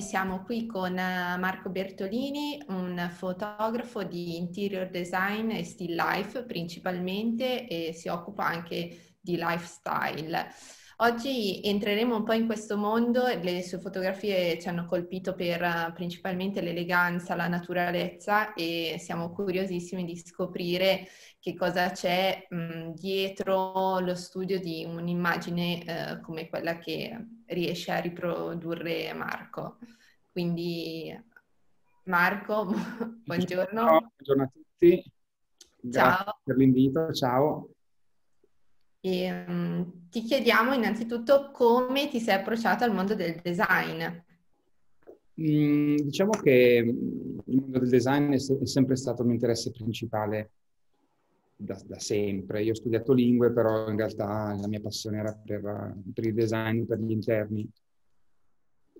siamo qui con eh, Marco Bertolini, un fotografo di interior design e still life principalmente e si occupa anche di lifestyle. Oggi entreremo un po' in questo mondo, le sue fotografie ci hanno colpito per uh, principalmente l'eleganza, la naturalezza e siamo curiosissimi di scoprire che cosa c'è mh, dietro lo studio di un'immagine uh, come quella che riesce a riprodurre Marco. Quindi Marco, buongiorno. Ciao, buongiorno a tutti. Grazie ciao. per l'invito, ciao. E, um, ti chiediamo innanzitutto come ti sei approcciato al mondo del design. Mm, diciamo che mm, il mondo del design è, è sempre stato il mio interesse principale da, da, sempre. Io ho studiato lingue, però in realtà la mia passione era per, per il design, per gli interni.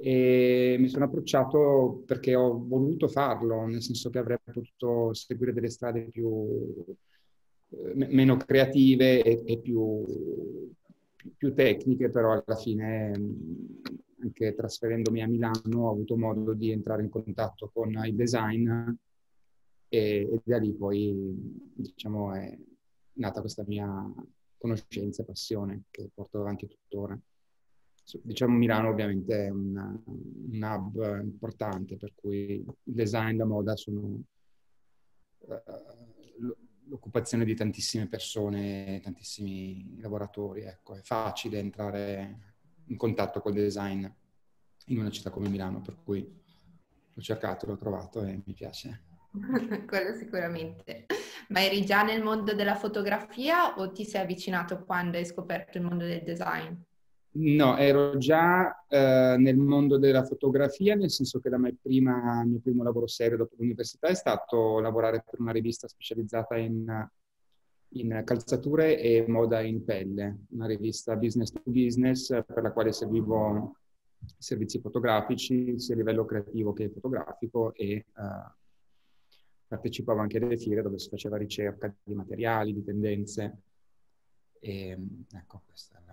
E mi sono approcciato perché ho voluto farlo, nel senso che avrei potuto seguire delle strade più, meno creative e, e più, più, tecniche, però alla fine anche trasferendomi a Milano ho avuto modo di entrare in contatto con il design e, e da lì poi diciamo è nata questa mia conoscenza e passione che porto avanti tuttora. Diciamo Milano ovviamente è un, un hub importante per cui il design la moda sono uh, l'occupazione di tantissime persone, tantissimi lavoratori. Ecco, è facile entrare in contatto col design in una città come Milano, per cui l'ho cercato, l'ho trovato e mi piace. Quello sicuramente. Ma eri già nel mondo della fotografia o ti sei avvicinato quando hai scoperto il mondo del design? No, ero già eh, nel mondo della fotografia, nel senso che il mio primo lavoro serio dopo l'università è stato lavorare per una rivista specializzata in, in calzature e moda in pelle, una rivista business to business per la quale seguivo servizi fotografici sia a livello creativo che fotografico e eh, partecipavo anche alle fiere dove si faceva ricerca di materiali, di tendenze. E, ecco, questa è la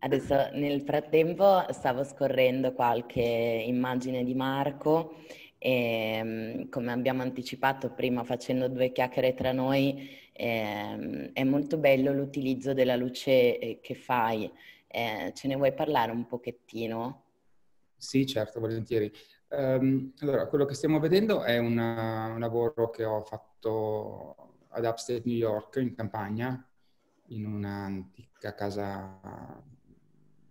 Adesso nel frattempo stavo scorrendo qualche immagine di Marco e mm, come abbiamo anticipato prima facendo due chiacchiere tra noi, eh, è molto bello l'utilizzo della luce eh, che fai. Eh, ce ne vuoi parlare un pochettino? Sì, certo, volentieri. Um, allora, quello che stiamo vedendo è una, un lavoro che ho fatto ad Upstate New York, in campagna, in un'antica casa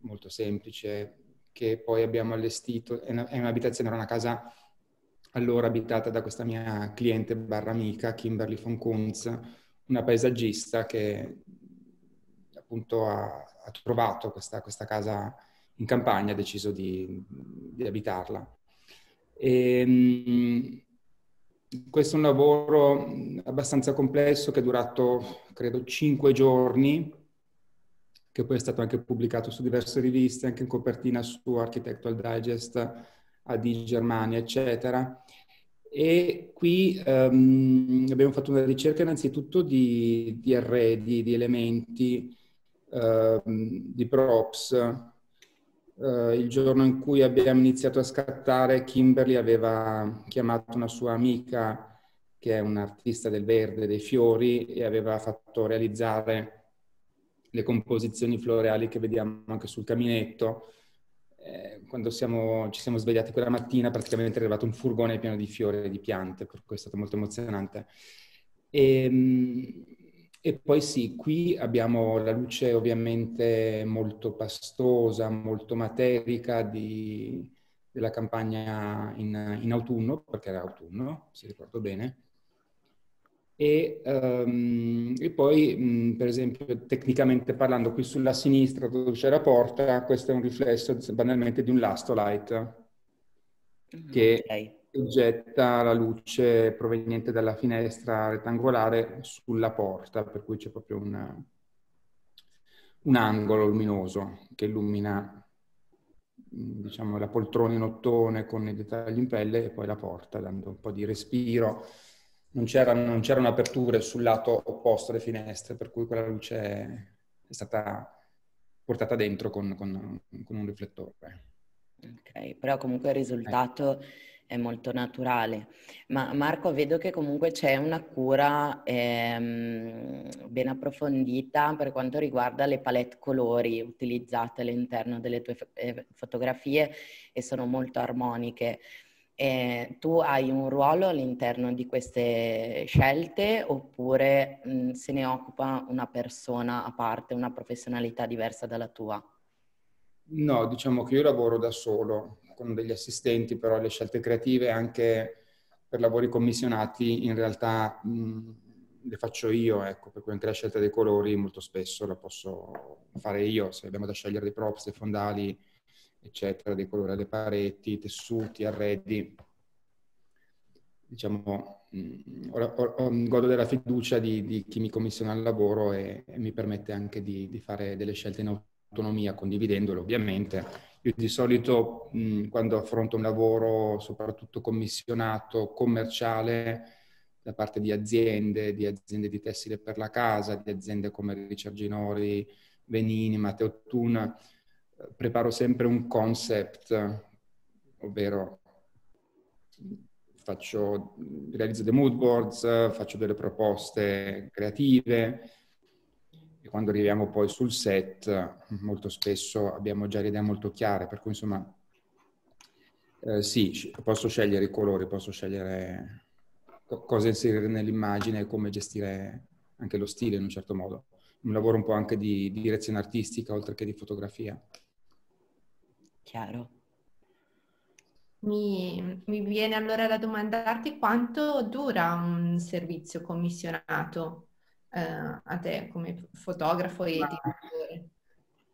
molto semplice che poi abbiamo allestito, è, un'abitazione, era una casa allora abitata da questa mia cliente barra amica, Kimberly von Kunz, una paesaggista che appunto ha, ha trovato questa, questa, casa in campagna, ha deciso di, di abitarla. E, ehm, questo è un lavoro abbastanza complesso che è durato, credo, cinque giorni, che poi è stato anche pubblicato su diverse riviste, anche in copertina su Architectural Digest, AD Germania, eccetera. E qui um, abbiamo fatto una ricerca innanzitutto di, di arredi, di elementi, uh, di props, Uh, il giorno in cui abbiamo iniziato a scattare, Kimberly aveva chiamato una sua amica, che è un'artista del verde, dei fiori, e aveva fatto realizzare le composizioni floreali che vediamo anche sul caminetto. Eh, quando siamo, ci siamo svegliati quella mattina, praticamente è arrivato un furgone pieno di fiori e di piante, per cui è stato molto emozionante. E, ehm, e poi sì, qui abbiamo la luce ovviamente molto pastosa, molto materica di, della campagna in, in, autunno, perché era autunno, se ricordo bene. E, um, e poi, mh, per esempio, tecnicamente parlando, qui sulla sinistra dove c'è la porta, questo è un riflesso banalmente di un lastolight mm, che okay getta la luce proveniente dalla finestra rettangolare sulla porta, per cui c'è proprio un, un angolo luminoso che illumina diciamo, la poltrona in ottone con i dettagli in pelle e poi la porta, dando un po' di respiro. Non, c'era, non c'erano aperture sul lato opposto alle finestre, per cui quella luce è stata portata dentro con, con, con un riflettore. Ok, però comunque il risultato... Eh è molto naturale. Ma Marco, vedo che comunque c'è una cura ehm, ben approfondita per quanto riguarda le palette colori utilizzate all'interno delle tue eh, fotografie e sono molto armoniche. Eh, tu hai un ruolo all'interno di queste scelte oppure mh, se ne occupa una persona a parte, una professionalità diversa dalla tua? No, diciamo che io lavoro da solo, con degli assistenti, però le scelte creative anche per lavori commissionati in realtà mh, le faccio io, ecco, per cui anche la scelta dei colori molto spesso la posso fare io, se abbiamo da scegliere dei props, dei fondali, eccetera, dei colori alle pareti, tessuti, arredi. Diciamo, mh, ho, ho, godo della fiducia di, di, chi mi commissiona il lavoro e, e mi permette anche di, di fare delle scelte in autonomia, condividendole ovviamente io di solito mh, quando affronto un lavoro, soprattutto commissionato, commerciale, da parte di aziende, di aziende di tessile per la casa, di aziende come Richard Ginori, Venini, Matteo Tun, eh, preparo sempre un concept, ovvero faccio, realizzo dei mood boards, faccio delle proposte creative, e quando arriviamo poi sul set molto spesso abbiamo già le idee molto chiare, per cui insomma eh, sì, posso scegliere i colori, posso scegliere cosa inserire nell'immagine e come gestire anche lo stile in un certo modo. Un lavoro un po' anche di, di direzione artistica oltre che di fotografia. Chiaro. Mi, mi, viene allora da domandarti quanto dura un servizio commissionato? Eh, a te come fotografo e editore?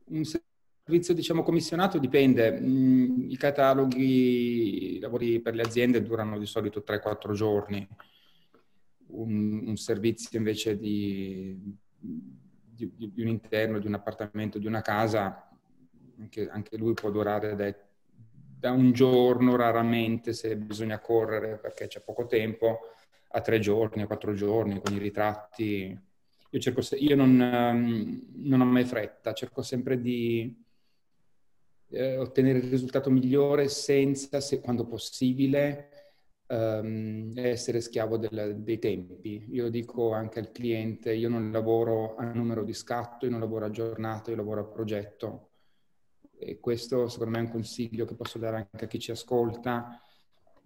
Un servizio diciamo commissionato dipende, mm, i cataloghi, i lavori per le aziende durano di solito 3-4 giorni, un, un servizio invece di, di, di, un interno, di un appartamento, di una casa, anche, anche lui può durare da, da un giorno raramente se bisogna correre perché c'è poco tempo a tre giorni, a quattro giorni, con i ritratti. Io, cerco se- io non, um, non, ho mai fretta, cerco sempre di eh, ottenere il risultato migliore senza, se, quando possibile, um, essere schiavo del, dei tempi. Io dico anche al cliente, io non lavoro a numero di scatto, io non lavoro a giornata, io lavoro a progetto. E questo secondo me è un consiglio che posso dare anche a chi ci ascolta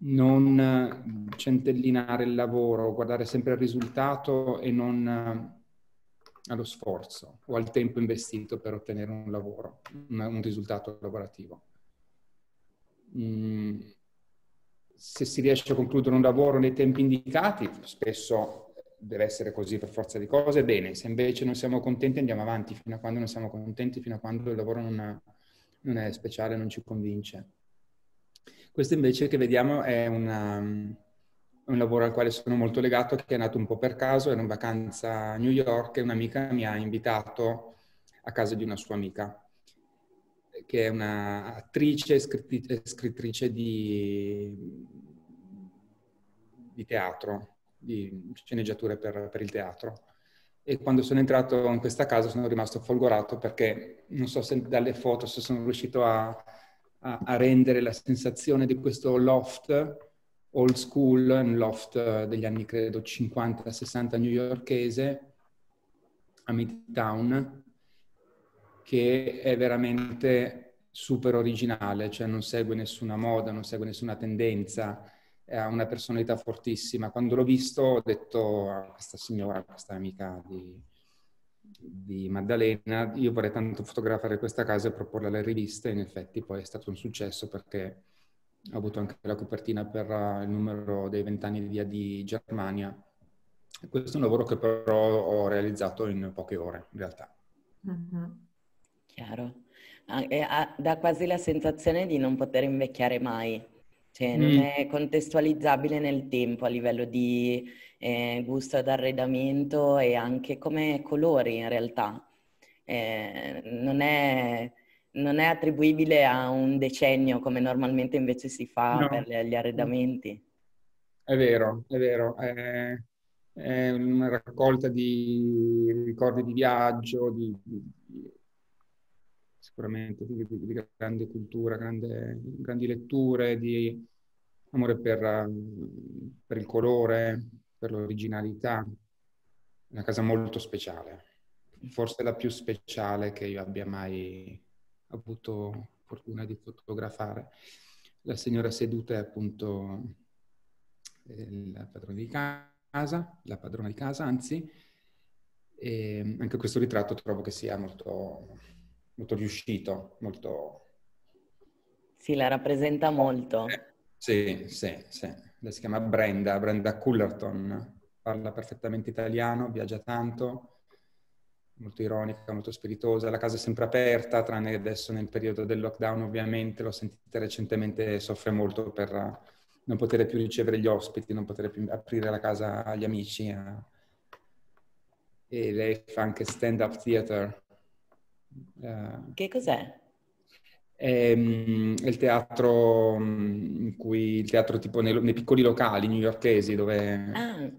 non eh, centellinare il lavoro, guardare sempre il risultato e non eh, allo sforzo o al tempo investito per ottenere un lavoro, un, risultato lavorativo. Mm, se si riesce a concludere un lavoro nei tempi indicati, spesso deve essere così per forza di cose, bene, se invece non siamo contenti andiamo avanti fino a quando non siamo contenti, fino a quando il lavoro non, non è speciale, non ci convince. Questo invece che vediamo è una, um, un lavoro al quale sono molto legato, che è nato un po' per caso, ero in vacanza a New York e un'amica mi ha invitato a casa di una sua amica, che è un'attrice e scrittrice di, di teatro, di sceneggiature per, per il teatro. E quando sono entrato in questa casa sono rimasto folgorato perché non so se dalle foto se sono riuscito a, a, a rendere la sensazione di questo loft old school, un loft degli anni credo 50-60 newyorkese a Midtown, che è veramente super originale, cioè non segue nessuna moda, non segue nessuna tendenza, ha una personalità fortissima. Quando l'ho visto ho detto a questa signora, questa amica di, di Maddalena, io vorrei tanto fotografare questa casa e proporla alle riviste, in effetti poi è stato un successo perché ho avuto anche la copertina per uh, il numero dei vent'anni di via di Germania. Questo è un lavoro che però ho realizzato in poche ore, in realtà. Mm-hmm. Chiaro. Ah, ah, dà quasi la sensazione di non poter invecchiare mai, cioè non mm. è contestualizzabile nel tempo a livello di eh, gusto d'arredamento e anche come colori in realtà. Eh, non, è, non, è, attribuibile a un decennio come normalmente invece si fa no. per gli arredamenti. È vero, è vero. È, è una raccolta di ricordi di viaggio, di, di, sicuramente di, di grande cultura, grande, grandi letture, di amore per, per il colore, per l'originalità. Una casa molto speciale, forse la più speciale che io abbia mai avuto fortuna di fotografare. La signora seduta è appunto la padrona di casa, la padrona di casa, anzi, e anche questo ritratto trovo che sia molto, molto riuscito, molto... Sì, la rappresenta molto. Eh, sì, sì, sì. Lei si chiama Brenda, Brenda Cullerton, parla perfettamente italiano, viaggia tanto, molto ironica, molto spiritosa. La casa è sempre aperta, tranne adesso nel periodo del lockdown ovviamente, l'ho sentita recentemente, soffre molto per non poter più ricevere gli ospiti, non poter più aprire la casa agli amici. A... E lei fa anche stand-up theater. Uh, che cos'è? È, è, il teatro mm, in cui il teatro tipo nei, nei piccoli locali newyorkesi dove ah.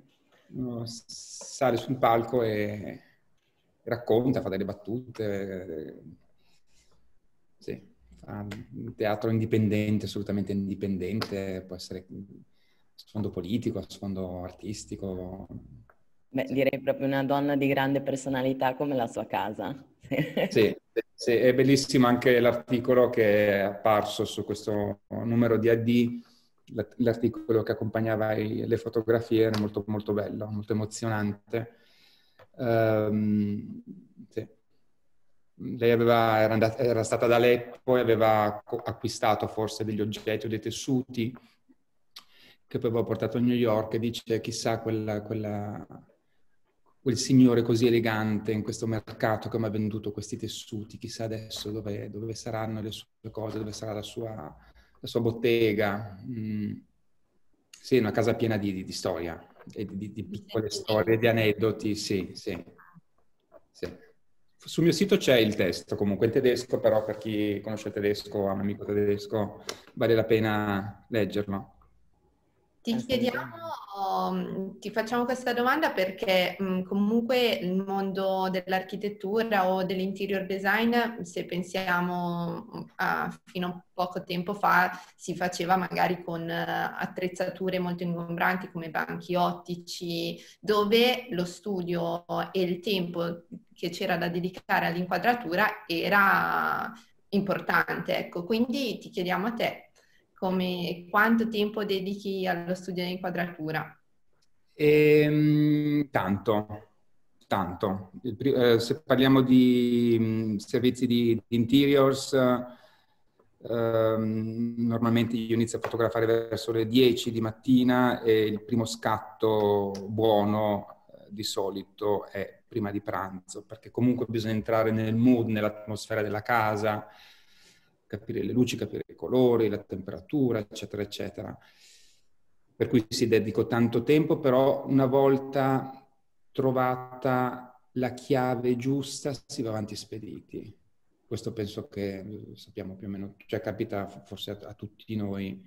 uno sale su un palco e racconta, fa delle battute. Sì un teatro indipendente, assolutamente indipendente, può essere a sfondo politico, a sfondo artistico. Beh, direi proprio una donna di grande personalità come la sua casa. sì, sì, è bellissimo anche l'articolo che è apparso su questo numero di AD, l'articolo che accompagnava le fotografie era molto, molto bello, molto emozionante. Um, sì lei aveva, era, andata, era, stata ad Aleppo e aveva acquistato forse degli oggetti o dei tessuti che poi aveva portato a New York e dice chissà quella, quella, quel signore così elegante in questo mercato che mi ha venduto questi tessuti, chissà adesso dove, dove saranno le sue cose, dove sarà la sua, la sua bottega. Mm. Sì, una casa piena di, di, di storia, di, di, piccole storie, di aneddoti, sì, sì. sì. Sul mio sito c'è il testo, comunque in tedesco, però per chi conosce il tedesco, ha un amico tedesco, vale la pena leggerlo. Ti chiediamo, mm, ti facciamo questa domanda perché mm, comunque il mondo dell'architettura o dell'interior design, se pensiamo mm, a fino a poco tempo fa, si faceva magari con eh, attrezzature molto ingombranti come banchi ottici, dove lo studio e il tempo che c'era da dedicare all'inquadratura era importante. Ecco, quindi ti chiediamo a te come quanto tempo dedichi allo studio di inquadratura? Ehm, tanto, tanto. Eh, se parliamo di mh, mm, servizi di, di interiors, eh, normalmente io inizio a fotografare verso le 10 di mattina e il primo scatto buono eh, di solito è prima di pranzo, perché comunque bisogna entrare nel mood, nell'atmosfera della casa, capire le luci, capire i colori, la temperatura, eccetera, eccetera. Per cui si dedico tanto tempo, però una volta trovata la chiave giusta si va avanti spediti. Questo penso che sappiamo più o meno, cioè capita forse a, a tutti noi,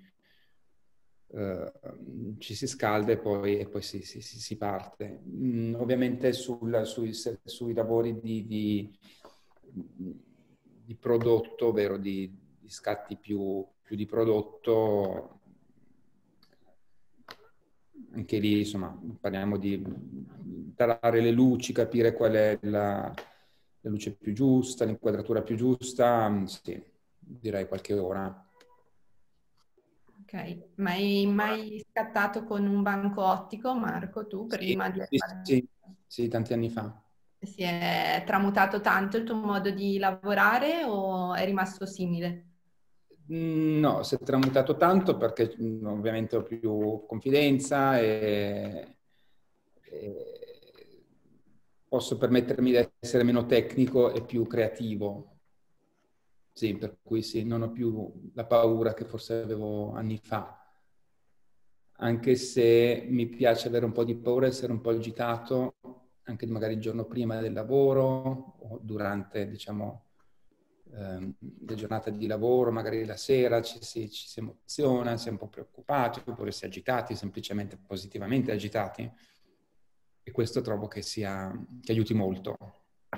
uh, ci si scalda e poi, e poi si, si, si, parte. Mm, ovviamente sul, sui, sui, lavori di, di di prodotto, ovvero di, di scatti più, più, di prodotto, anche lì insomma parliamo di tarare le luci, capire qual è la, la luce più giusta, l'inquadratura più giusta, sì, direi qualche ora. Ok, ma hai mai scattato con un banco ottico, Marco, tu prima sì, di... Fare... Sì, sì, tanti anni fa. Si è tramutato tanto il tuo modo di lavorare o è rimasto simile? Mm, no, si è tramutato tanto perché mm, ovviamente ho più confidenza e, e posso permettermi di essere meno tecnico e più creativo. Sì, per cui sì, non ho più la paura che forse avevo anni fa. Anche se mi piace avere un po' di paura, essere un po' agitato anche magari il giorno prima del lavoro o durante, diciamo, ehm, le giornate di lavoro, magari la sera ci si, ci si emoziona, si è un po' preoccupati oppure si è agitati, semplicemente positivamente agitati. E questo trovo che, sia, che aiuti molto.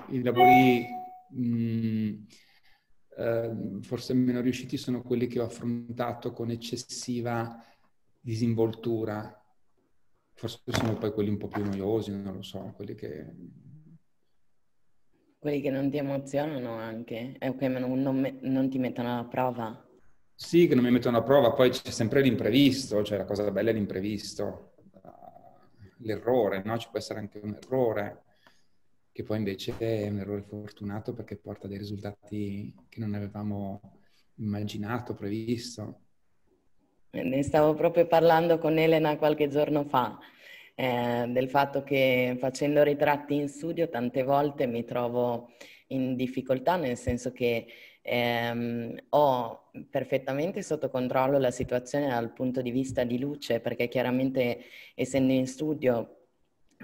I lavori mh, eh, forse meno riusciti sono quelli che ho affrontato con eccessiva disinvoltura. Forse sono poi quelli un po' più noiosi, non lo so, quelli che... Quelli che non ti emozionano anche, e che non, non, non ti mettono alla prova. Sì, che non mi mettono alla prova, poi c'è sempre l'imprevisto, cioè la cosa bella è l'imprevisto, l'errore, no? Ci può essere anche un errore che poi invece è un errore fortunato perché porta dei risultati che non avevamo immaginato, previsto. Ne stavo proprio parlando con Elena qualche giorno fa, eh, del fatto che facendo ritratti in studio tante volte mi trovo in difficoltà, nel senso che ehm, ho perfettamente sotto controllo la situazione dal punto di vista di luce, perché chiaramente essendo in studio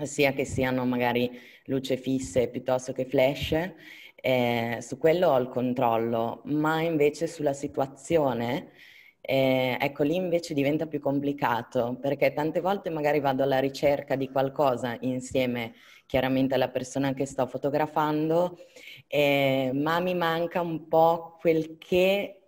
sia che siano magari luce fisse piuttosto che flash, eh, su quello ho il controllo, ma invece sulla situazione, eh, ecco lì invece diventa più complicato perché tante volte magari vado alla ricerca di qualcosa insieme chiaramente alla persona che sto fotografando, eh, ma mi manca un po' quel che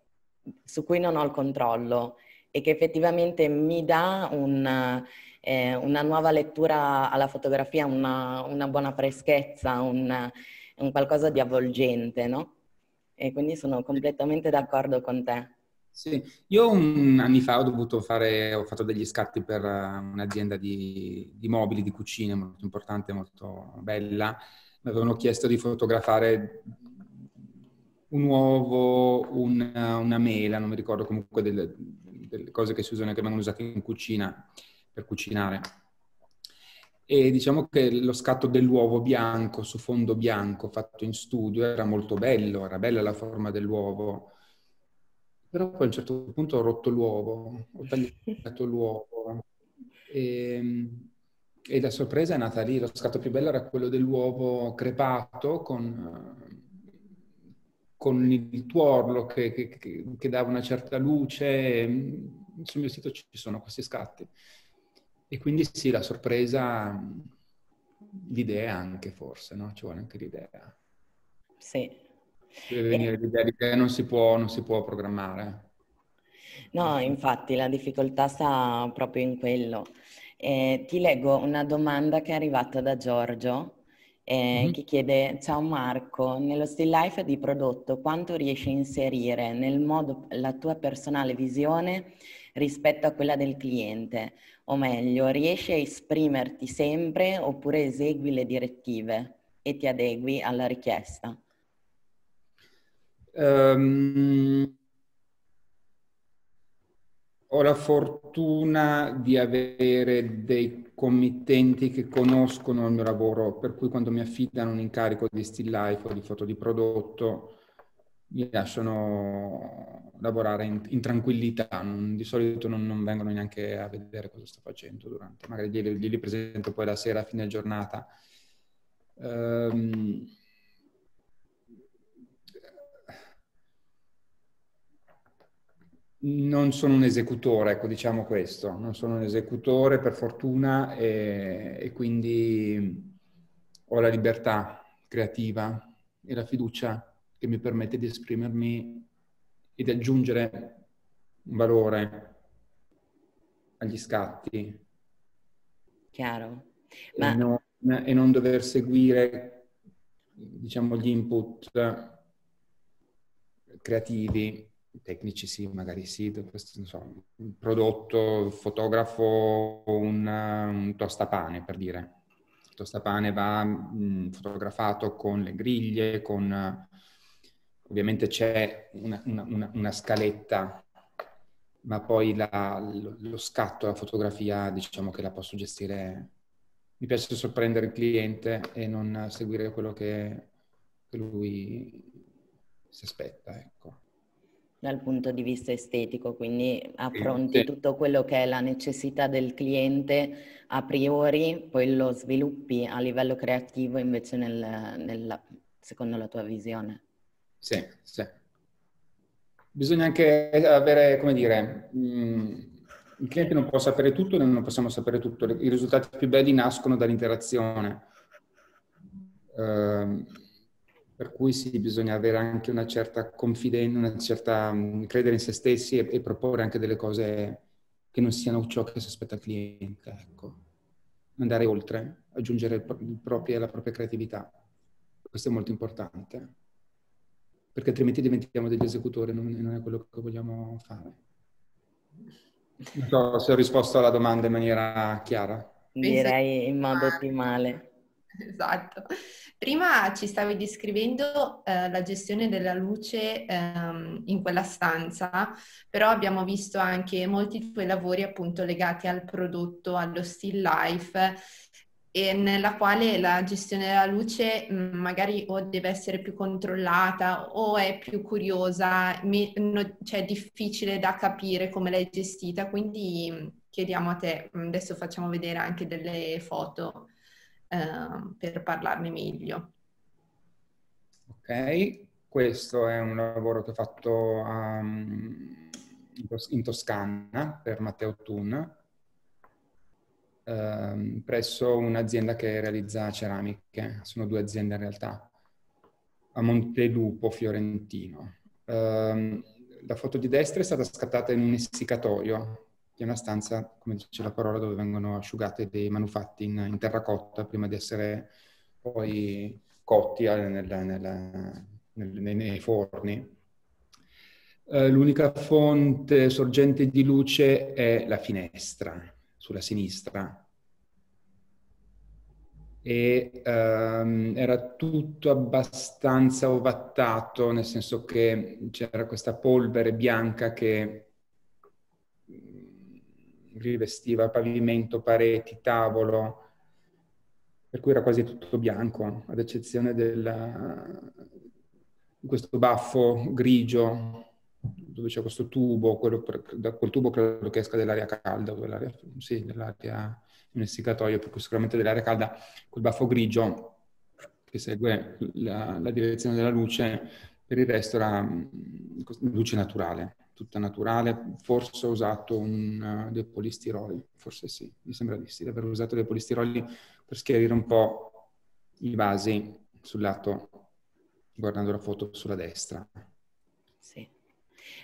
su cui non ho il controllo e che effettivamente mi dà un eh, una nuova lettura alla fotografia, una, una buona freschezza, un, un, qualcosa di avvolgente, no? E quindi sono completamente d'accordo con te. Sì, io un, anni fa ho dovuto fare, ho fatto degli scatti per un'azienda di, di mobili, di cucine molto importante, molto bella. Mi avevano chiesto di fotografare un uovo, una, una mela, non mi ricordo comunque delle, delle cose che si usano, che vengono usate in cucina per cucinare. E diciamo che lo scatto dell'uovo bianco su fondo bianco fatto in studio era molto bello, era bella la forma dell'uovo. Però poi a un certo punto ho rotto l'uovo, ho tagliato l'uovo. E, e, la sorpresa è nata lì. Lo scatto più bello era quello dell'uovo crepato con, con il tuorlo che, che, che, dava una certa luce. Sul mio sito ci sono questi scatti. E quindi sì, la sorpresa, l'idea anche forse, no? Ci vuole anche l'idea. Sì. Deve venire l'idea, l'idea non si può, non si può programmare. No, infatti la difficoltà sta proprio in quello. Eh, ti leggo una domanda che è arrivata da Giorgio, eh, mm-hmm. che chiede, ciao Marco, nello still life di prodotto quanto riesci a inserire nel modo la tua personale visione rispetto a quella del cliente? O meglio, riesci a esprimerti sempre oppure esegui le direttive e ti adegui alla richiesta? Um, ho la fortuna di avere dei committenti che conoscono il mio lavoro, per cui quando mi affidano un incarico di still life o di foto di prodotto, mi lasciano lavorare in, in tranquillità, non, di solito non, non, vengono neanche a vedere cosa sto facendo durante, magari glieli, glieli presento poi la sera a fine giornata. Um, non sono un esecutore, ecco, diciamo questo, non sono un esecutore per fortuna e, e quindi ho la libertà creativa e la fiducia che mi permette di esprimermi e di aggiungere un valore agli scatti. Chiaro. Ma... E, non, e non dover seguire, diciamo, gli input creativi, tecnici sì, magari sì, questo, so, un prodotto, fotografo, un, un tostapane per dire. Il tostapane va mh, fotografato con le griglie, con Ovviamente c'è una, una, una scaletta, ma poi la, lo, scatto, la fotografia, diciamo che la posso gestire. Mi piace sorprendere il cliente e non seguire quello che lui si aspetta. Ecco. Dal punto di vista estetico, quindi affronti sì. tutto quello che è la necessità del cliente a priori, poi lo sviluppi a livello creativo invece nel, nella, secondo la tua visione. Sì, sì. Bisogna anche avere, come dire, mh, mm, il cliente non può sapere tutto, noi non possiamo sapere tutto. I risultati più belli nascono dall'interazione. Uh, per cui sì, bisogna avere anche una certa confidenza, una certa mm, credere in se stessi e, e, proporre anche delle cose che non siano ciò che si aspetta il cliente, ecco. Andare oltre, aggiungere il, il proprio, la propria creatività. Questo è molto importante, perché altrimenti diventiamo degli esecutori, non, non è quello che vogliamo fare. Non so se ho risposto alla domanda in maniera chiara. Direi in modo ottimale. Esatto. Prima ci stavi descrivendo eh, la gestione della luce ehm, in quella stanza, però abbiamo visto anche molti tuoi lavori appunto legati al prodotto, allo still life, e nella quale la gestione della luce mh, mm, magari o deve essere più controllata o è più curiosa, mi, no, cioè è difficile da capire come l'hai gestita, quindi mm, chiediamo a te, mm, adesso facciamo vedere anche delle foto eh, per parlarne meglio. Ok, questo è un lavoro che ho fatto um, in Toscana per Matteo Thun, um, presso un'azienda che realizza ceramiche, sono due aziende in realtà, a Montelupo Fiorentino. Um, la foto di destra è stata scattata in un essiccatoio è una stanza, come dice la parola, dove vengono asciugati dei manufatti in, in terracotta prima di essere poi cotti nel, nel, nel, nei forni. Uh, l'unica fonte sorgente di luce è la finestra sulla sinistra e um, era tutto abbastanza ovattato, nel senso che c'era questa polvere bianca che rivestiva pavimento, pareti, tavolo, per cui era quasi tutto bianco, ad eccezione di questo baffo grigio dove c'è questo tubo, per, da quel tubo credo che esca dell'aria calda, dell'aria, sì, dell'aria essiccatoio, per cui sicuramente dell'aria calda, quel baffo grigio che segue la, la direzione della luce, per il resto era mm, luce naturale tutta naturale, forse ho usato un, uh, dei polistiroli, forse sì, mi sembra di sì, di aver usato dei polistiroli per schiarire un po' i vasi sul lato, guardando la foto sulla destra. Sì.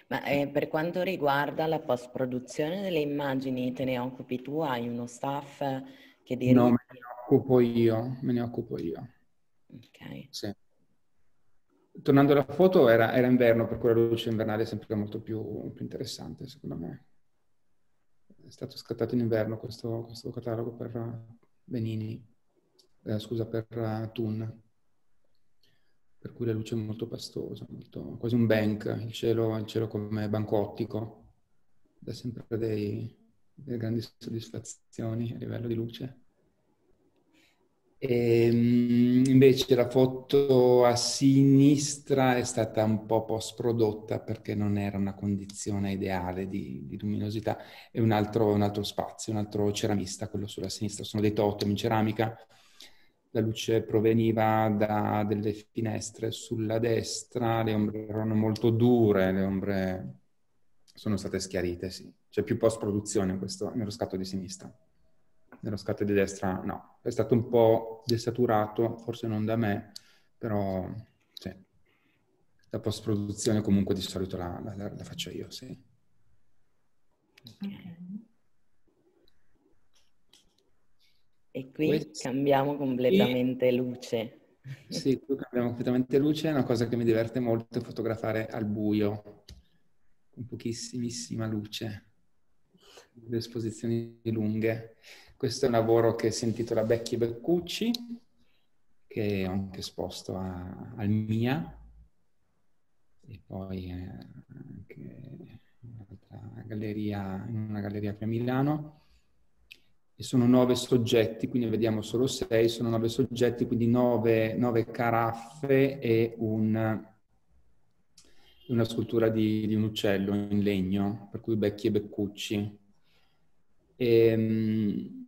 Ma eh, per quanto riguarda la post-produzione delle immagini, te ne occupi tu? Hai uno staff che dirige? No, me ne occupo io, me ne occupo io. Ok. Sì tornando alla foto, era, era, inverno, per cui la luce invernale è sempre molto più, più, interessante, secondo me. È stato scattato in inverno questo, questo catalogo per Benini, eh, scusa, per uh, Thun, per cui la luce è molto pastosa, molto, quasi un bank, il cielo, il cielo come bancottico, dà sempre dei, delle grandi soddisfazioni a livello di luce. E, ehm, invece la foto a sinistra è stata un po' post-prodotta perché non era una condizione ideale di, di luminosità. È un altro, un altro, spazio, un altro ceramista, quello sulla sinistra. Sono dei totem in ceramica. La luce proveniva da delle finestre sulla destra, le ombre erano molto dure, le ombre sono state schiarite, sì. C'è più post-produzione nello scatto di sinistra nello scatto di destra no. È stato un po' desaturato, forse non da me, però sì. La post-produzione comunque di solito la, la, la faccio io, sì. E qui Questo... cambiamo completamente e... luce. Sì, qui cambiamo completamente luce. È una cosa che mi diverte molto fotografare al buio, con pochissimissima luce, le esposizioni lunghe. Questo è un lavoro che si intitola Becchi Beccucci, che ho anche esposto a, al MIA e poi anche in, galleria, una galleria qui a Milano. E sono nove soggetti, quindi vediamo solo sei, sono nove soggetti, quindi nove, nove caraffe e un, una scultura di, di, un uccello in legno, per cui Becchi e Beccucci. E, ehm,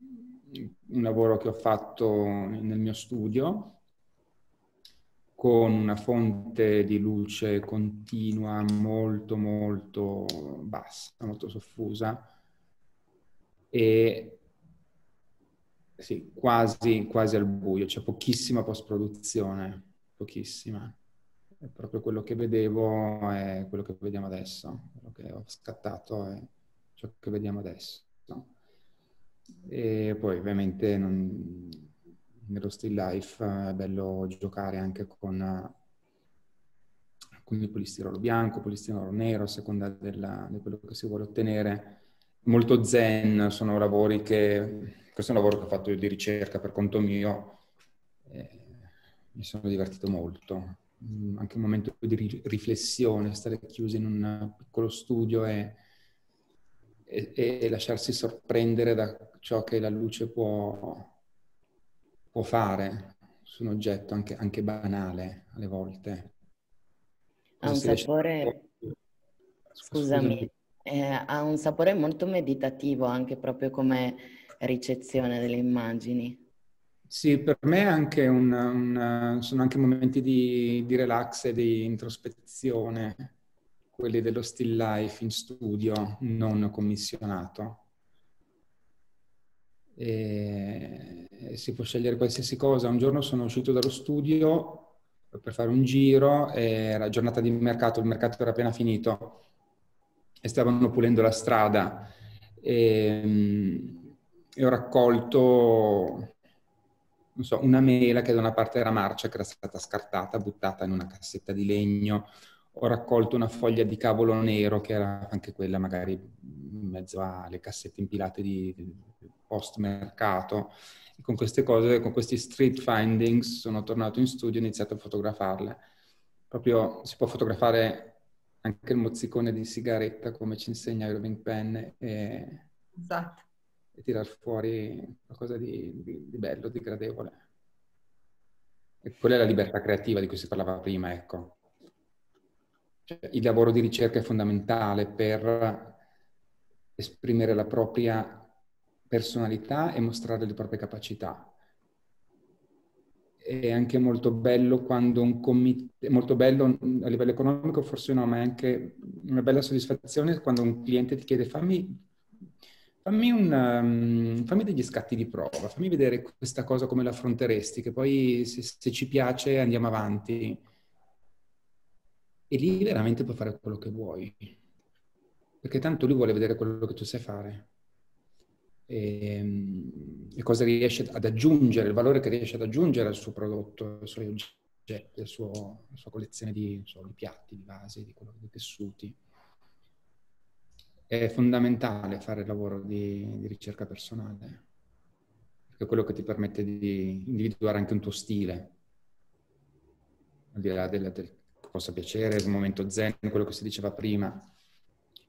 un lavoro che ho fatto nel mio studio con una fonte di luce continua molto molto bassa, molto soffusa e sì, quasi, quasi al buio, c'è pochissima post-produzione, pochissima. è proprio quello che vedevo è quello che vediamo adesso, quello che ho scattato è ciò che vediamo adesso. E poi ovviamente non, nello still life è bello giocare anche con, con il polistirolo bianco, polistirolo nero, a seconda della, di quello che si vuole ottenere. Molto zen, sono lavori che... Questo è un lavoro che ho fatto io di ricerca per conto mio. mi sono divertito molto Mm, anche un momento di riflessione, stare chiusi in un piccolo studio e, e, e lasciarsi sorprendere da ciò che la luce può, può fare su un oggetto anche, anche banale alle volte. Ha un sapore... Scusami, eh, ha un sapore molto meditativo anche proprio come ricezione delle immagini. Sì, per me anche un, un, sono anche momenti di, di, relax e di introspezione, quelli dello still life in studio, non commissionato. E, si può scegliere qualsiasi cosa. Un giorno sono uscito dallo studio per fare un giro, era giornata di mercato, il mercato era appena finito e stavano pulendo la strada e, e ho raccolto so, una mela che da una parte era marcia, che era stata scartata, buttata in una cassetta di legno. Ho raccolto una foglia di cavolo nero, che era anche quella magari in mezzo alle cassette impilate di, di post mercato. E con queste cose, con questi street findings, sono tornato in studio e ho iniziato a fotografarle. Proprio si può fotografare anche il mozzicone di sigaretta, come ci insegna Irving Penn. E... Esatto e tirar fuori qualcosa di, di, di bello, di gradevole. E quella è la libertà creativa di cui si parlava prima, ecco. Cioè, il lavoro di ricerca è fondamentale per esprimere la propria personalità e mostrare le proprie capacità. È anche molto bello quando un committente, molto bello a livello economico, forse no, ma è anche una bella soddisfazione quando un cliente ti chiede fammi Fammi, un, um, fammi, degli scatti di prova, fammi vedere questa cosa come la affronteresti, che poi se, se, ci piace andiamo avanti. E lì veramente puoi fare quello che vuoi, perché tanto lui vuole vedere quello che tu sai fare. E, ehm, e cosa riesce ad aggiungere, il valore che riesce ad aggiungere al suo prodotto, ai suoi oggetti, alla sua collezione di, so, di piatti, di vasi, di, quello, di tessuti è fondamentale fare il lavoro di, di, ricerca personale, è quello che ti permette di individuare anche un tuo stile, al di là del, del possa piacere, il momento zen, quello che si diceva prima,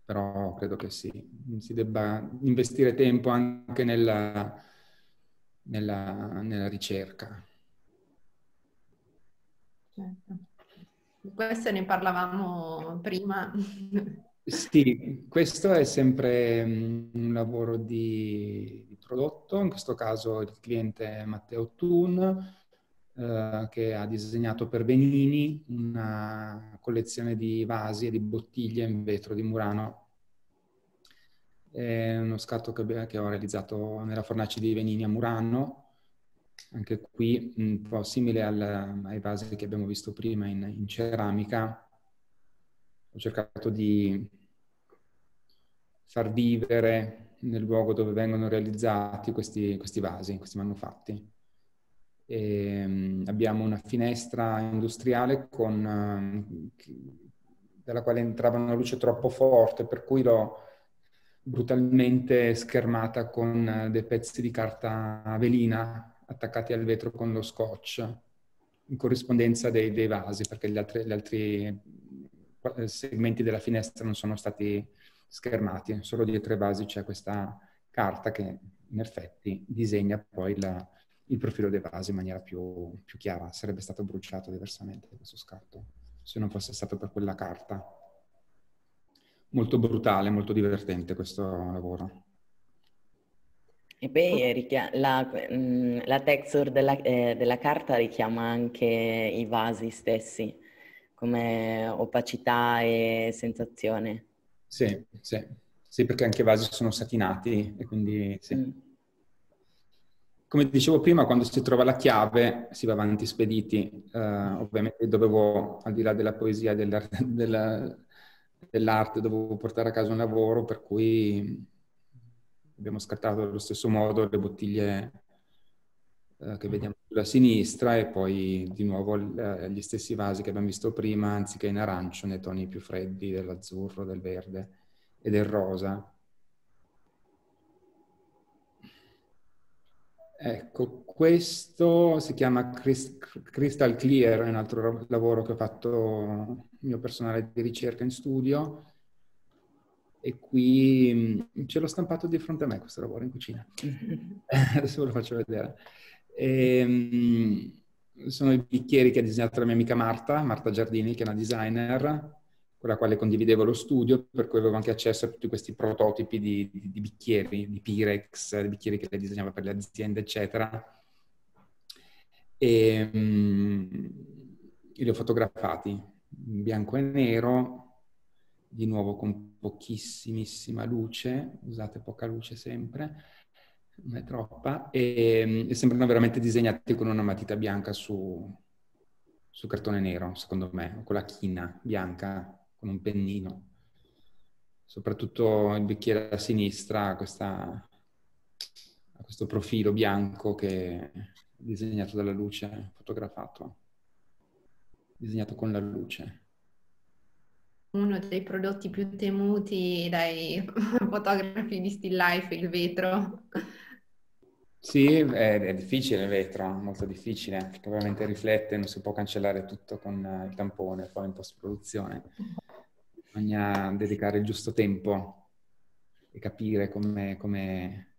però credo che sì, si debba investire tempo anche nella, nella, nella ricerca. Certo. Questo ne parlavamo prima. Sì, questo è sempre mm, un lavoro di, di prodotto, in questo caso il cliente è Matteo Thun, eh, che ha disegnato per Benini una collezione di vasi e di bottiglie in vetro di Murano. È uno scatto che, che ho realizzato nella fornace di Benini a Murano, anche qui un po' simile al, ai vasi che abbiamo visto prima in, in ceramica, ho cercato di far vivere nel luogo dove vengono realizzati questi, questi vasi, questi manufatti. E, um, abbiamo una finestra industriale con, uh, dalla quale entrava una luce troppo forte, per cui l'ho brutalmente schermata con dei pezzi di carta velina attaccati al vetro con lo scotch, in corrispondenza dei, dei vasi, perché gli altri, gli altri eh, segmenti della finestra non sono stati schermati, solo dietro i vasi c'è questa carta che in effetti disegna poi la, il profilo dei vasi in maniera più, più, chiara. Sarebbe stato bruciato diversamente questo scatto se non fosse stato per quella carta. Molto brutale, molto divertente questo lavoro. E poi la, mm, la texture della, eh, della carta richiama anche i vasi stessi come opacità e sensazione. Sì, sì, sì, perché anche i vasi sono satinati e quindi sì. Mm. Come dicevo prima, quando si trova la chiave si va avanti spediti. Uh, ovviamente dovevo, al di là della poesia della, della, dell'arte, dovevo portare a casa un lavoro, per cui abbiamo scattato allo stesso modo le bottiglie uh, che vediamo sulla sinistra e poi di nuovo uh, gli stessi vasi che abbiamo visto prima, anziché in arancio, nei toni più freddi dell'azzurro, del verde e del rosa. Ecco, questo si chiama Crystal Clear, è un altro lavoro che ho fatto mio personale di ricerca in studio e qui mm, ce l'ho stampato di fronte a me questo lavoro in cucina. Adesso ve lo faccio vedere. E, um, sono i bicchieri che ha disegnato la mia amica Marta, Marta Giardini, che è una designer, con la quale condividevo lo studio, per cui avevo anche accesso a tutti questi prototipi di, di, di bicchieri, di Pirex, di bicchieri che lei disegnava per le aziende, eccetera. E um, li ho fotografati in bianco e nero, di nuovo con pochissimissima luce, usate poca luce sempre, non è troppa, e, e sembrano veramente disegnati con una matita bianca su, su cartone nero, secondo me, con la china bianca un pennino. Soprattutto il bicchiere a sinistra ha, questa, ha questo profilo bianco che è disegnato dalla luce, fotografato, disegnato con la luce. Uno dei prodotti più temuti dai fotografi di still life, il vetro. Sì, è, è, difficile il vetro, molto difficile, perché ovviamente riflette, non si può cancellare tutto con il tampone poi in post-produzione bisogna dedicare il giusto tempo e capire come, come,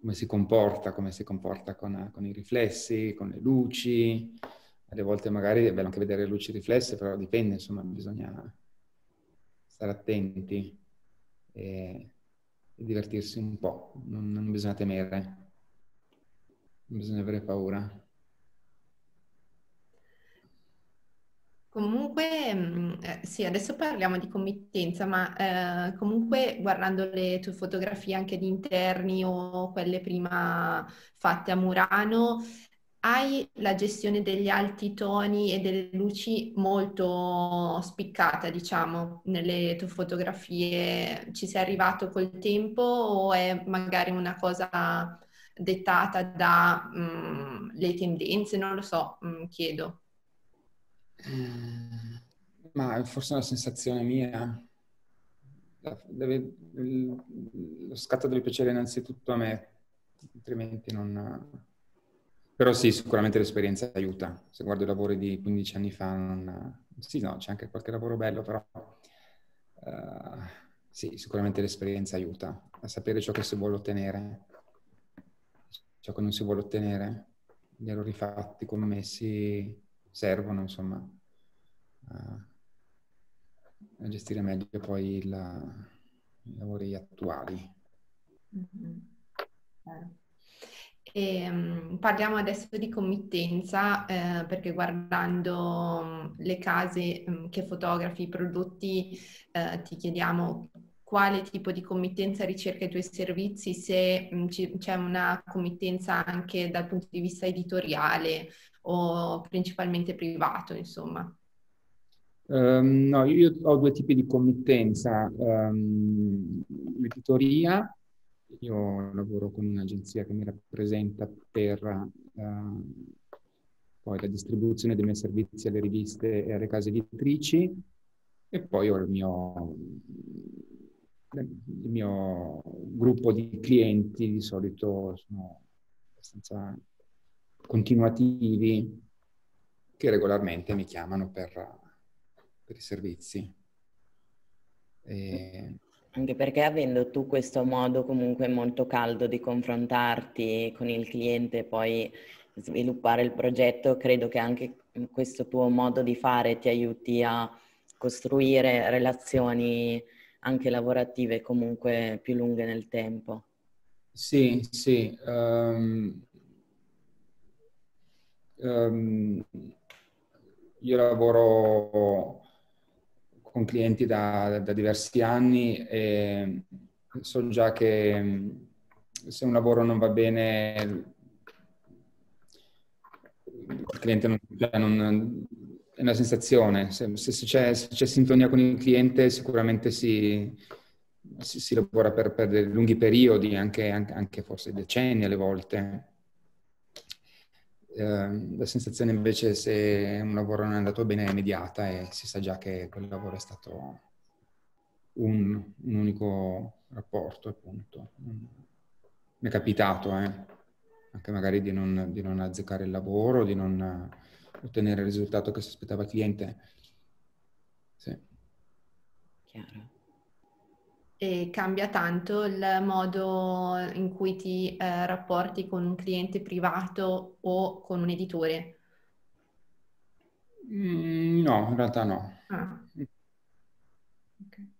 come si comporta, come si comporta con, con, i riflessi, con le luci. Alle volte magari è bello anche vedere luci riflesse, però dipende, insomma, bisogna stare attenti e, e divertirsi un po', non, non bisogna temere, bisogna avere paura. Comunque, mm, eh, sì, adesso parliamo di committenza, ma eh, comunque guardando le tue fotografie anche di interni o quelle prima fatte a Murano, hai la gestione degli alti toni e delle luci molto spiccata, diciamo, nelle tue fotografie. Ci sei arrivato col tempo o è magari una cosa dettata dalle mm, tendenze? Non lo so, mm, chiedo. Mm, ma forse è una sensazione mia. Deve, lo scatto deve piacere innanzitutto a me, altrimenti non... Però sì, sicuramente l'esperienza aiuta. Se guardo i lavori di 15 anni fa, non... sì, no, c'è anche qualche lavoro bello, però uh, sì, sicuramente l'esperienza aiuta a sapere ciò che si vuole ottenere, ciò che non si vuole ottenere. Gli errori fatti, commessi, servono, insomma, a, a gestire meglio poi il, i lavori attuali. Mm-hmm. E, um, parliamo adesso di committenza eh, perché guardando um, le case um, che fotografi i prodotti eh, ti chiediamo quale tipo di committenza ricerca i tuoi servizi, se c'è una committenza anche dal punto di vista editoriale o principalmente privato, insomma? Um, no, io ho due tipi di committenza. Um, l'editoria, io lavoro con un'agenzia che mi rappresenta per uh, poi la distribuzione dei miei servizi alle riviste e alle case editrici e poi ho il mio, il mio gruppo di clienti, di solito sono abbastanza continuativi che regolarmente mi chiamano per, per i servizi. E... Anche perché avendo tu questo modo comunque molto caldo di confrontarti con il cliente e poi sviluppare il progetto, credo che anche questo tuo modo di fare ti aiuti a costruire relazioni anche lavorative comunque più lunghe nel tempo. Sì, sì. Um, Um, io lavoro con clienti da, da, diversi anni e so già che se un lavoro non va bene il cliente non, cioè non, è una sensazione, se, se, c'è, se, c'è, sintonia con il cliente sicuramente si, si, si lavora per, per lunghi periodi, anche, anche, anche, forse decenni alle volte. Eh, la sensazione invece se un lavoro non è andato bene è immediata e si sa già che quel lavoro è stato un, un unico rapporto, appunto. Mi è capitato, eh, anche magari di non, di non azzeccare il lavoro, di non ottenere il risultato che si aspettava il cliente. Sì. Chiaro. E cambia tanto il modo in cui ti eh, rapporti con un cliente privato o con un editore? Mm, no, in realtà no. Ah. Okay.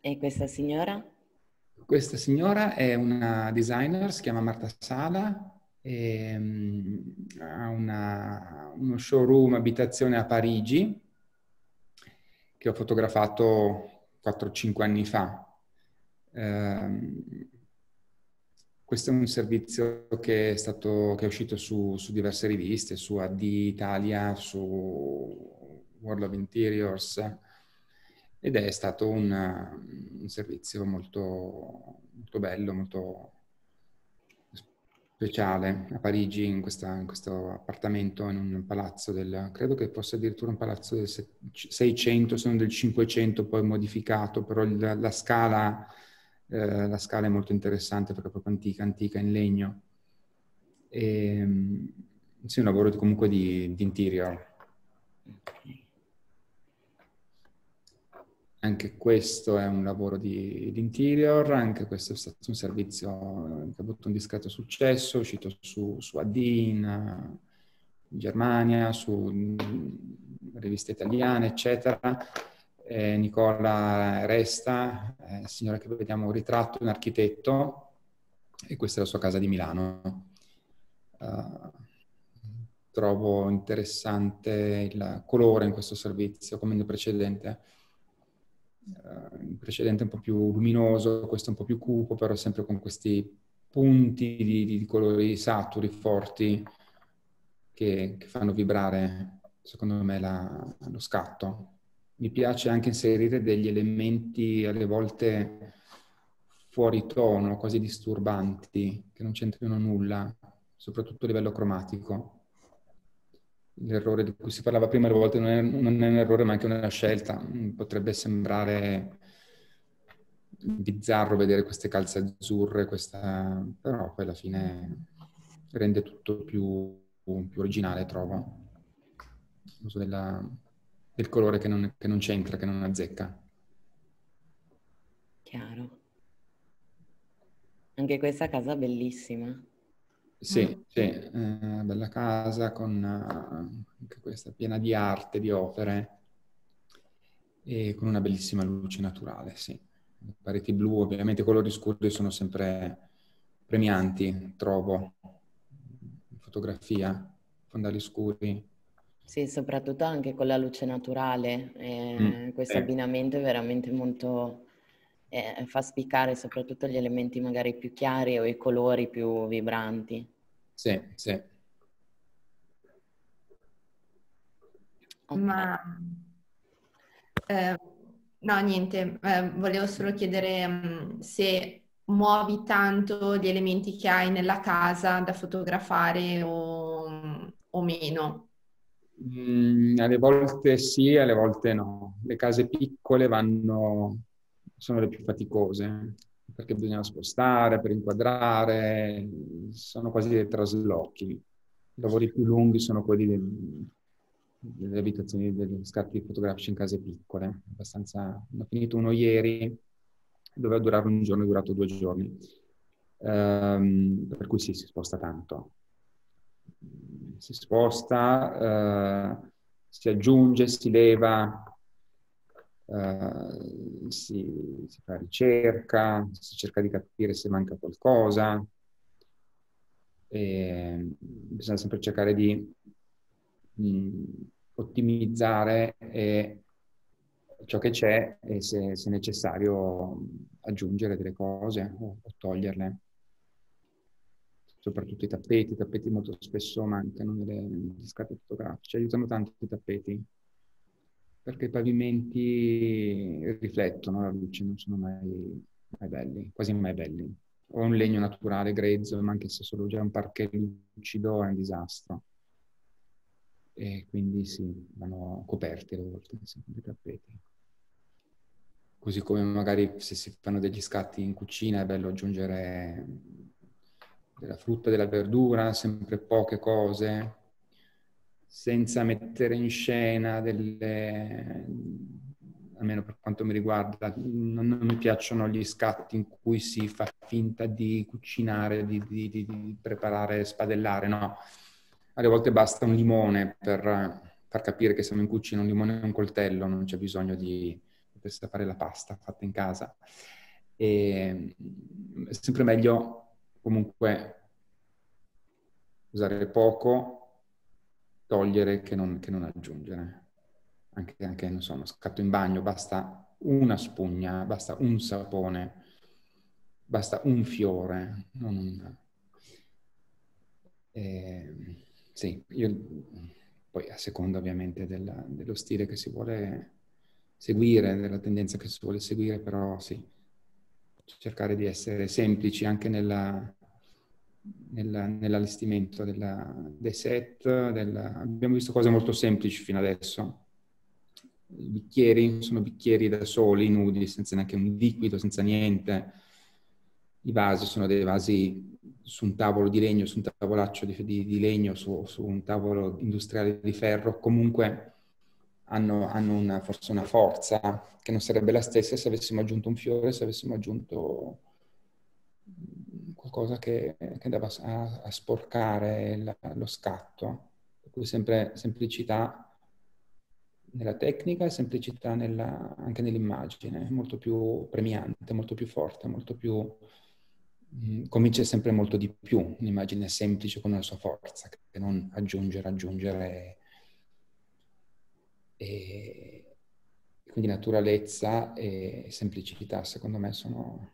E questa signora? Questa signora è una designer, si chiama Marta Sala, e, um, ha una, uno showroom abitazione a Parigi che ho fotografato 4-5 anni fa. Um, questo è un servizio che è, stato, che è uscito su, su, diverse riviste, su AD Italia, su World of Interiors, ed è stato un, un servizio molto, molto bello, molto speciale a Parigi in, questa, in, questo appartamento in un palazzo del, credo che fosse addirittura un palazzo del 600, se non del 500 poi modificato, però il, la, scala, eh, la scala è molto interessante perché è proprio antica, antica in legno. E, ehm, sì, un lavoro comunque di, di interior. Anche questo è un lavoro di, di, interior, anche questo è stato un servizio che ha avuto un discreto successo, è uscito su, su AD in, in Germania, su riviste italiane, eccetera. Eh, Nicola Resta, eh, signora che vediamo un ritratto, un architetto, e questa è la sua casa di Milano. Uh, trovo interessante il colore in questo servizio, come nel precedente il precedente è un po' più luminoso, questo è un po' più cupo, però sempre con questi punti di, di colori saturi, forti, che, che, fanno vibrare, secondo me, la, lo scatto. Mi piace anche inserire degli elementi alle volte fuori tono, quasi disturbanti, che non c'entrino nulla, soprattutto a livello cromatico l'errore di cui si parlava prima, a volte non è, non è un errore ma anche una scelta. Potrebbe sembrare bizzarro vedere queste calze azzurre, questa... però poi alla fine rende tutto più, più originale, trovo. L'uso della, del colore che non, che non c'entra, che non azzecca. Chiaro. Anche questa casa bellissima. Sì, mm. sì, eh, bella casa con uh, anche questa piena di arte, di opere e con una bellissima luce naturale, sì. Le pareti blu, ovviamente i colori scuri sono sempre premianti, trovo, fotografia, fondali scuri. Sì, soprattutto anche con la luce naturale, eh, mm, questo eh. abbinamento è veramente molto, eh, fa spiccare soprattutto gli elementi magari più chiari o i colori più vibranti. Sì, sì. Ma eh, no, niente, eh, volevo solo chiedere um, se muovi tanto gli elementi che hai nella casa da fotografare o, o meno. Mm, alle volte sì, alle volte no. Le case piccole vanno, sono le più faticose perché bisogna spostare per inquadrare, sono quasi dei traslochi. I lavori più lunghi sono quelli del, delle abitazioni, degli scatti fotografici in case piccole. Abbastanza, ho finito uno ieri, doveva durare un giorno, è durato due giorni. Um, per cui sì, si sposta tanto. Si sposta, uh, si aggiunge, si leva, Uh, si, si, fa ricerca, si cerca di capire se manca qualcosa. E bisogna sempre cercare di mh, ottimizzare e, ciò che c'è e se, se necessario aggiungere delle cose o, o toglierle. soprattutto i tappeti, i tappeti molto spesso mancano nelle, nelle scarpe fotografiche, aiutano tanto i tappeti, perché i pavimenti riflettono la luce, non sono mai, mai belli, quasi mai belli. O un legno naturale grezzo, ma anche se solo già un parquet lucido è un disastro. E quindi sì, vanno coperti alle volte, i tappeti. Così come magari se si fanno degli scatti in cucina è bello aggiungere della frutta della verdura, sempre poche cose, senza mettere in scena delle, almeno per quanto mi riguarda, non, non mi piacciono gli scatti in cui si fa finta di cucinare, di, di, di preparare, spadellare, no. Alle volte basta un limone per far capire che siamo in cucina, un limone e un coltello, non c'è bisogno di poter fare la pasta fatta in casa. E, è sempre meglio comunque usare poco, togliere che non, che non aggiungere. Anche, anche, non so, uno scatto in bagno, basta una spugna, basta un sapone, basta un fiore, non. Eh, sì, io, poi a seconda ovviamente della, dello stile che si vuole seguire, della tendenza che si vuole seguire, però sì, cercare di essere semplici anche nella, nella, nell'allestimento della, dei set. Della... Abbiamo visto cose molto semplici fino adesso. I bicchieri sono bicchieri da soli, nudi, senza neanche un liquido, senza niente. I vasi sono dei vasi su un tavolo di legno, su un tavolaccio di, di, di legno, su, su, un tavolo industriale di ferro. Comunque hanno, hanno una, forse una forza che non sarebbe la stessa se avessimo aggiunto un fiore, se avessimo aggiunto qualcosa che, che andava a, a sporcare la, lo scatto. Per cui sempre semplicità nella tecnica e semplicità nella, anche nell'immagine, molto più premiante, molto più forte, molto più... Mh, mm, convince sempre molto di più un'immagine semplice con una sua forza, che non aggiungere, aggiungere e quindi naturalezza e semplicità secondo me sono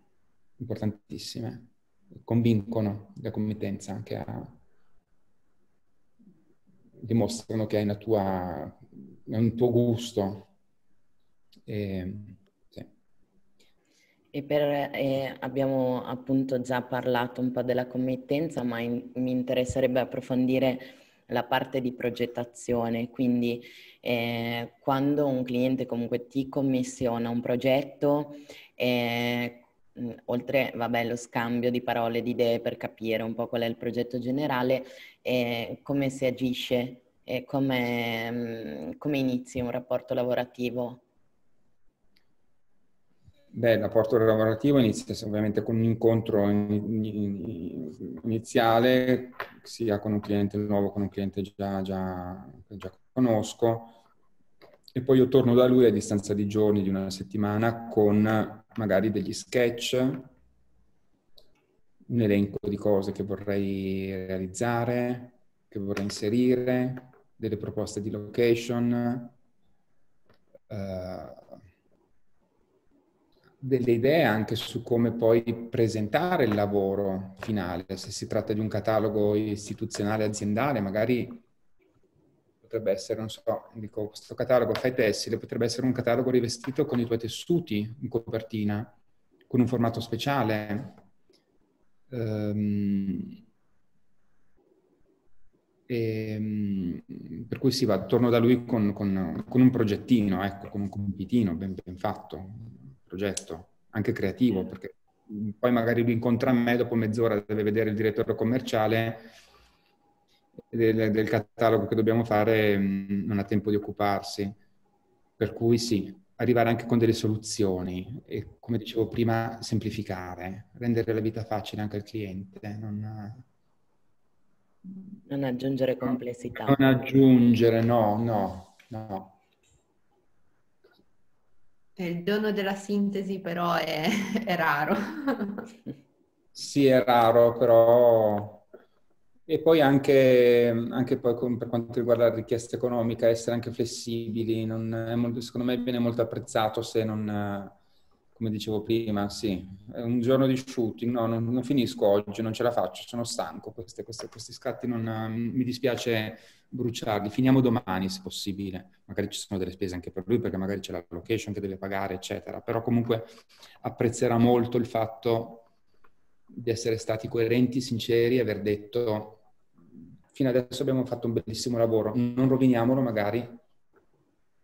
importantissime, convincono la committenza anche a dimostrano che hai una tua, un tuo gusto. E, sì. e per, eh, abbiamo appunto già parlato un po' della committenza, ma in, mi interesserebbe approfondire la parte di progettazione, quindi eh, quando un cliente comunque ti commissiona un progetto, eh, oltre vabbè, lo scambio di parole, di idee per capire un po' qual è il progetto generale, eh, come si agisce e come, come inizi un rapporto lavorativo? Beh, il rapporto lavorativo inizia ovviamente con un incontro iniziale, sia con un cliente nuovo, con un cliente già, già, che già conosco, e poi io torno da lui a distanza di giorni, di una settimana, con magari degli sketch, un elenco di cose che vorrei realizzare, che vorrei inserire, delle proposte di location, uh, delle idee anche su come poi presentare il lavoro finale. Se si tratta di un catalogo istituzionale aziendale, magari potrebbe essere, non so, dico, questo catalogo fai tessile, potrebbe essere un catalogo rivestito con i tuoi tessuti in copertina, con un formato speciale. Um, e, per cui si va, torno da lui con, con, con, un progettino, ecco, con un compitino ben, ben fatto, progetto, anche creativo, perché poi magari lui incontra me, dopo mezz'ora deve vedere il direttore commerciale del, del catalogo che dobbiamo fare, mm, non ha tempo di occuparsi. Per cui sì, arrivare anche con delle soluzioni e, come dicevo prima, semplificare, rendere la vita facile anche al cliente. Non, non aggiungere complessità. Non aggiungere, no, no, no. Il dono della sintesi però è, è raro. sì, è raro, però... E poi anche, anche poi per quanto riguarda la richiesta economica, essere anche flessibili, molto, secondo me viene molto apprezzato se non, come dicevo prima, sì, un giorno di shooting, no, non, non finisco oggi, non ce la faccio, sono stanco, queste, queste, questi scatti non, mi dispiace bruciarli, finiamo domani se possibile, magari ci sono delle spese anche per lui perché magari c'è la location che deve pagare, eccetera, però comunque apprezzerà molto il fatto di essere stati coerenti, sinceri, aver detto fino adesso abbiamo fatto un bellissimo lavoro, non roviniamolo magari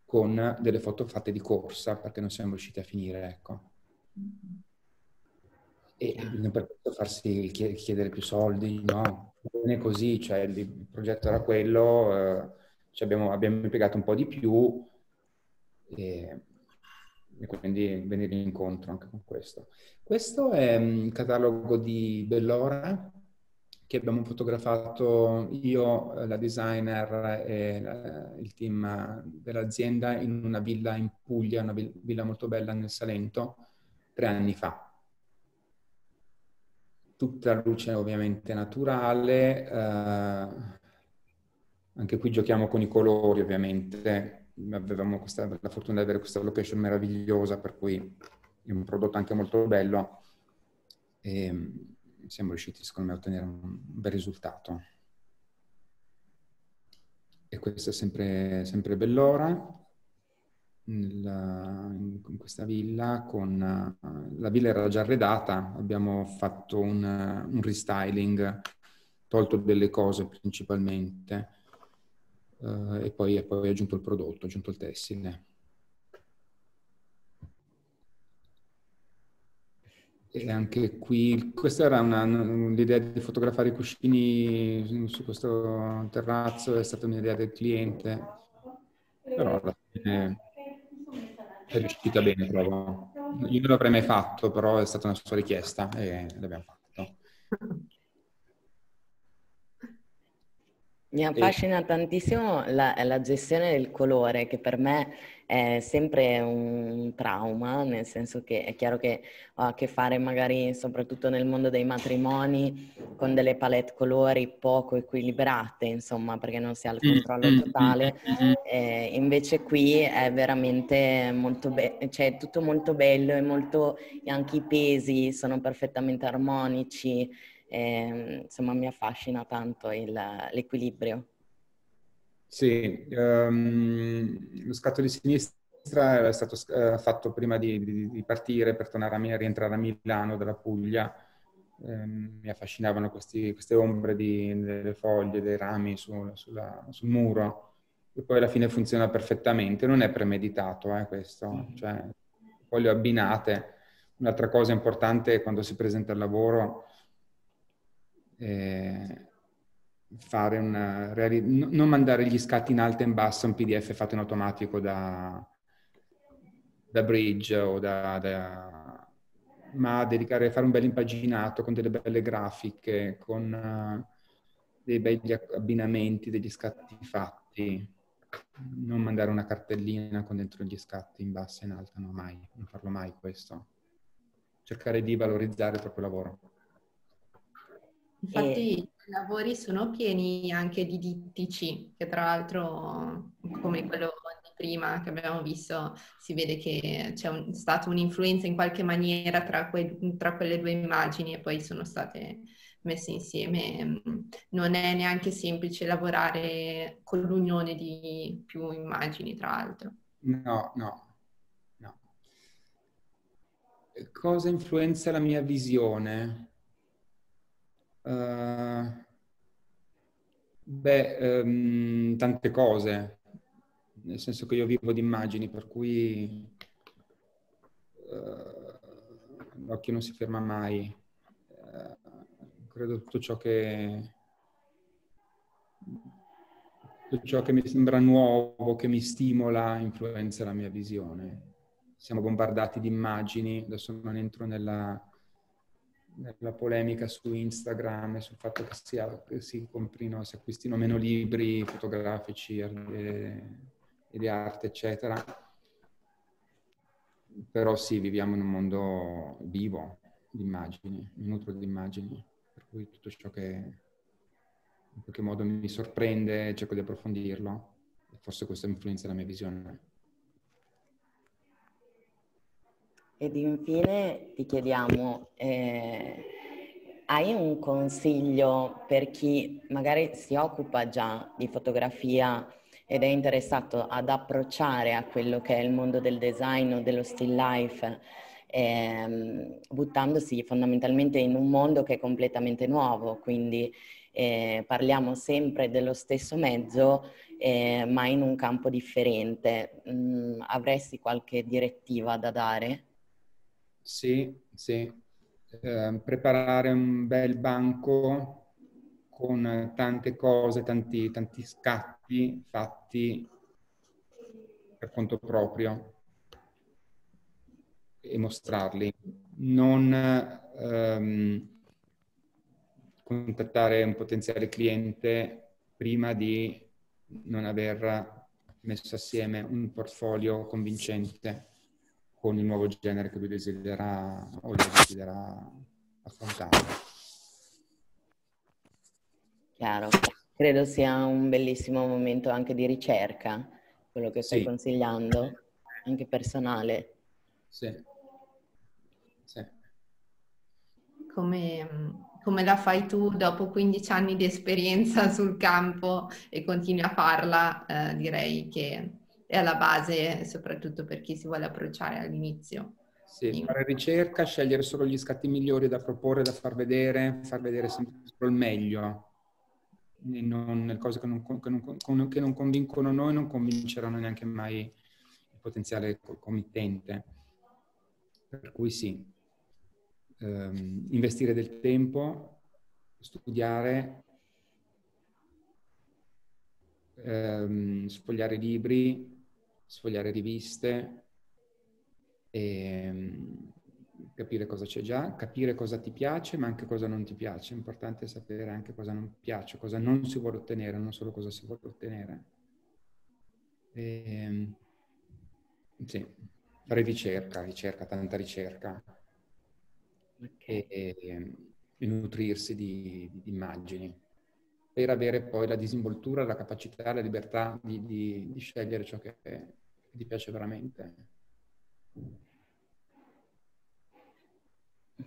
con delle foto fatte di corsa perché non siamo riusciti a finire, ecco. E non per questo farsi chiedere più soldi, no, non è così, cioè il progetto era quello, eh, cioè abbiamo, abbiamo, impiegato un po' di più e, e, quindi venire incontro anche con questo. Questo è il catalogo di Bellora, che abbiamo fotografato io, la designer e il team dell'azienda in una villa in Puglia, una villa molto bella nel Salento, tre anni fa. Tutta luce ovviamente naturale, eh, anche qui giochiamo con i colori ovviamente, avevamo questa, la fortuna di avere questa location meravigliosa per cui è un prodotto anche molto bello. E, siamo riusciti secondo me a ottenere un bel risultato. E questo è sempre, sempre Bellora, nella, in questa villa. Con, la villa era già arredata, abbiamo fatto un, un restyling, tolto delle cose principalmente, uh, e poi, e poi aggiunto il prodotto, aggiunto il tessile. E anche qui, questa era una, l'idea di fotografare i cuscini su questo terrazzo, è stata un'idea del cliente, però alla fine è riuscita bene, trovo. Io non l'avrei mai fatto, però è stata una sua richiesta e l'abbiamo fatto. Mi affascina e... tantissimo la, la, gestione del colore, che per me è sempre un trauma, nel senso che è chiaro che ho a che fare magari soprattutto nel mondo dei matrimoni con delle palette colori poco equilibrate, insomma, perché non si ha il mm, controllo mm, totale. Mm, eh, invece qui è veramente molto bello, cioè è tutto molto bello e molto, anche i pesi sono perfettamente armonici. E, ehm, insomma, mi affascina tanto il, l'equilibrio. Sì, um, lo scatto di sinistra era stato uh, fatto prima di, di, di, partire per tornare a, rientrare a Milano dalla Puglia. Um, mi affascinavano questi, queste ombre di, delle foglie, dei rami su, sulla, sul muro. E poi alla fine funziona perfettamente. Non è premeditato eh, questo, cioè, poi le abbinate. Un'altra cosa importante quando si presenta al lavoro eh, fare una reali- non mandare gli scatti in alto e in basso un PDF fatto in automatico da, da Bridge o da, da, ma dedicare fare un bel impaginato con delle belle grafiche, con uh, dei begli abbinamenti, degli scatti fatti. Non mandare una cartellina con dentro gli scatti in basso e in alto, no, mai, non farlo mai questo. Cercare di valorizzare il proprio lavoro. Infatti e... i lavori sono pieni anche di dittici, che tra l'altro, come quello di prima che abbiamo visto, si vede che c'è un, stata un'influenza in qualche maniera tra, que, tra quelle due immagini e poi sono state messe insieme. Non è neanche semplice lavorare con l'unione di più immagini, tra l'altro. No, no, no. Cosa influenza la mia visione? Uh, beh, um, tante cose, nel senso che io vivo di immagini, per cui uh, l'occhio non si ferma mai. Uh, credo tutto ciò che tutto ciò che mi sembra nuovo, che mi stimola, influenza la mia visione. Siamo bombardati di immagini, adesso non entro nella nella polemica su Instagram sul fatto che, che si comprino, si acquistino meno libri fotografici e, di arte, eccetera. Però sì, viviamo in un mondo vivo di immagini, nutro di immagini, per cui tutto ciò che in qualche modo mi sorprende cerco di approfondirlo forse questo influenza la mia visione. Ed infine ti chiediamo, eh, hai un consiglio per chi magari si occupa già di fotografia ed è interessato ad approcciare a quello che è il mondo del design o dello still life, ehm, buttandosi fondamentalmente in un mondo che è completamente nuovo, quindi eh, parliamo sempre dello stesso mezzo, eh, ma in un campo differente. Mm, avresti qualche direttiva da dare? Sì, sì. Eh, preparare un bel banco con tante cose, tanti, tanti scatti fatti per conto proprio e mostrarli. Non ehm, contattare un potenziale cliente prima di non aver messo assieme un portfolio convincente con il nuovo genere che lui desidera o desidera affrontare. Chiaro, credo sia un bellissimo momento anche di ricerca, quello che stai sì. consigliando, anche personale. Sì. sì. Come come la fai tu dopo 15 anni di esperienza sul campo e continui a farla, eh, direi che è alla base soprattutto per chi si vuole approcciare all'inizio. Sì, fare ricerca, scegliere solo gli scatti migliori da proporre, da far vedere, far vedere sempre solo il meglio. Non le cose che non, che, non, che non convincono noi non convinceranno neanche mai il potenziale committente. Per cui sì, ehm, investire del tempo, studiare, ehm, sfogliare libri, sfogliare riviste, e, ehm, capire cosa c'è già, capire cosa ti piace, ma anche cosa non ti piace. È importante sapere anche cosa non piace, cosa non si vuole ottenere, non solo cosa si vuole ottenere. E, ehm, sì, fare ricerca, ricerca, tanta ricerca e, e nutrirsi di, di, immagini per avere poi la disinvoltura, la capacità, la libertà di, di, di scegliere ciò che, che ti piace veramente.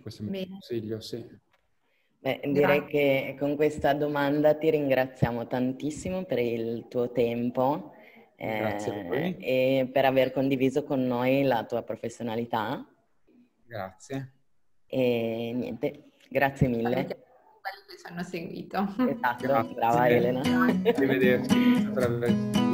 Questo è il mio consiglio, sì. Beh, direi Grazie. che con questa domanda ti ringraziamo tantissimo per il tuo tempo eh, e per aver condiviso con noi la tua professionalità. Grazie. E niente, grazie mille. Quelli che ci hanno seguito. Esatto, brava Elena. Arrivederci.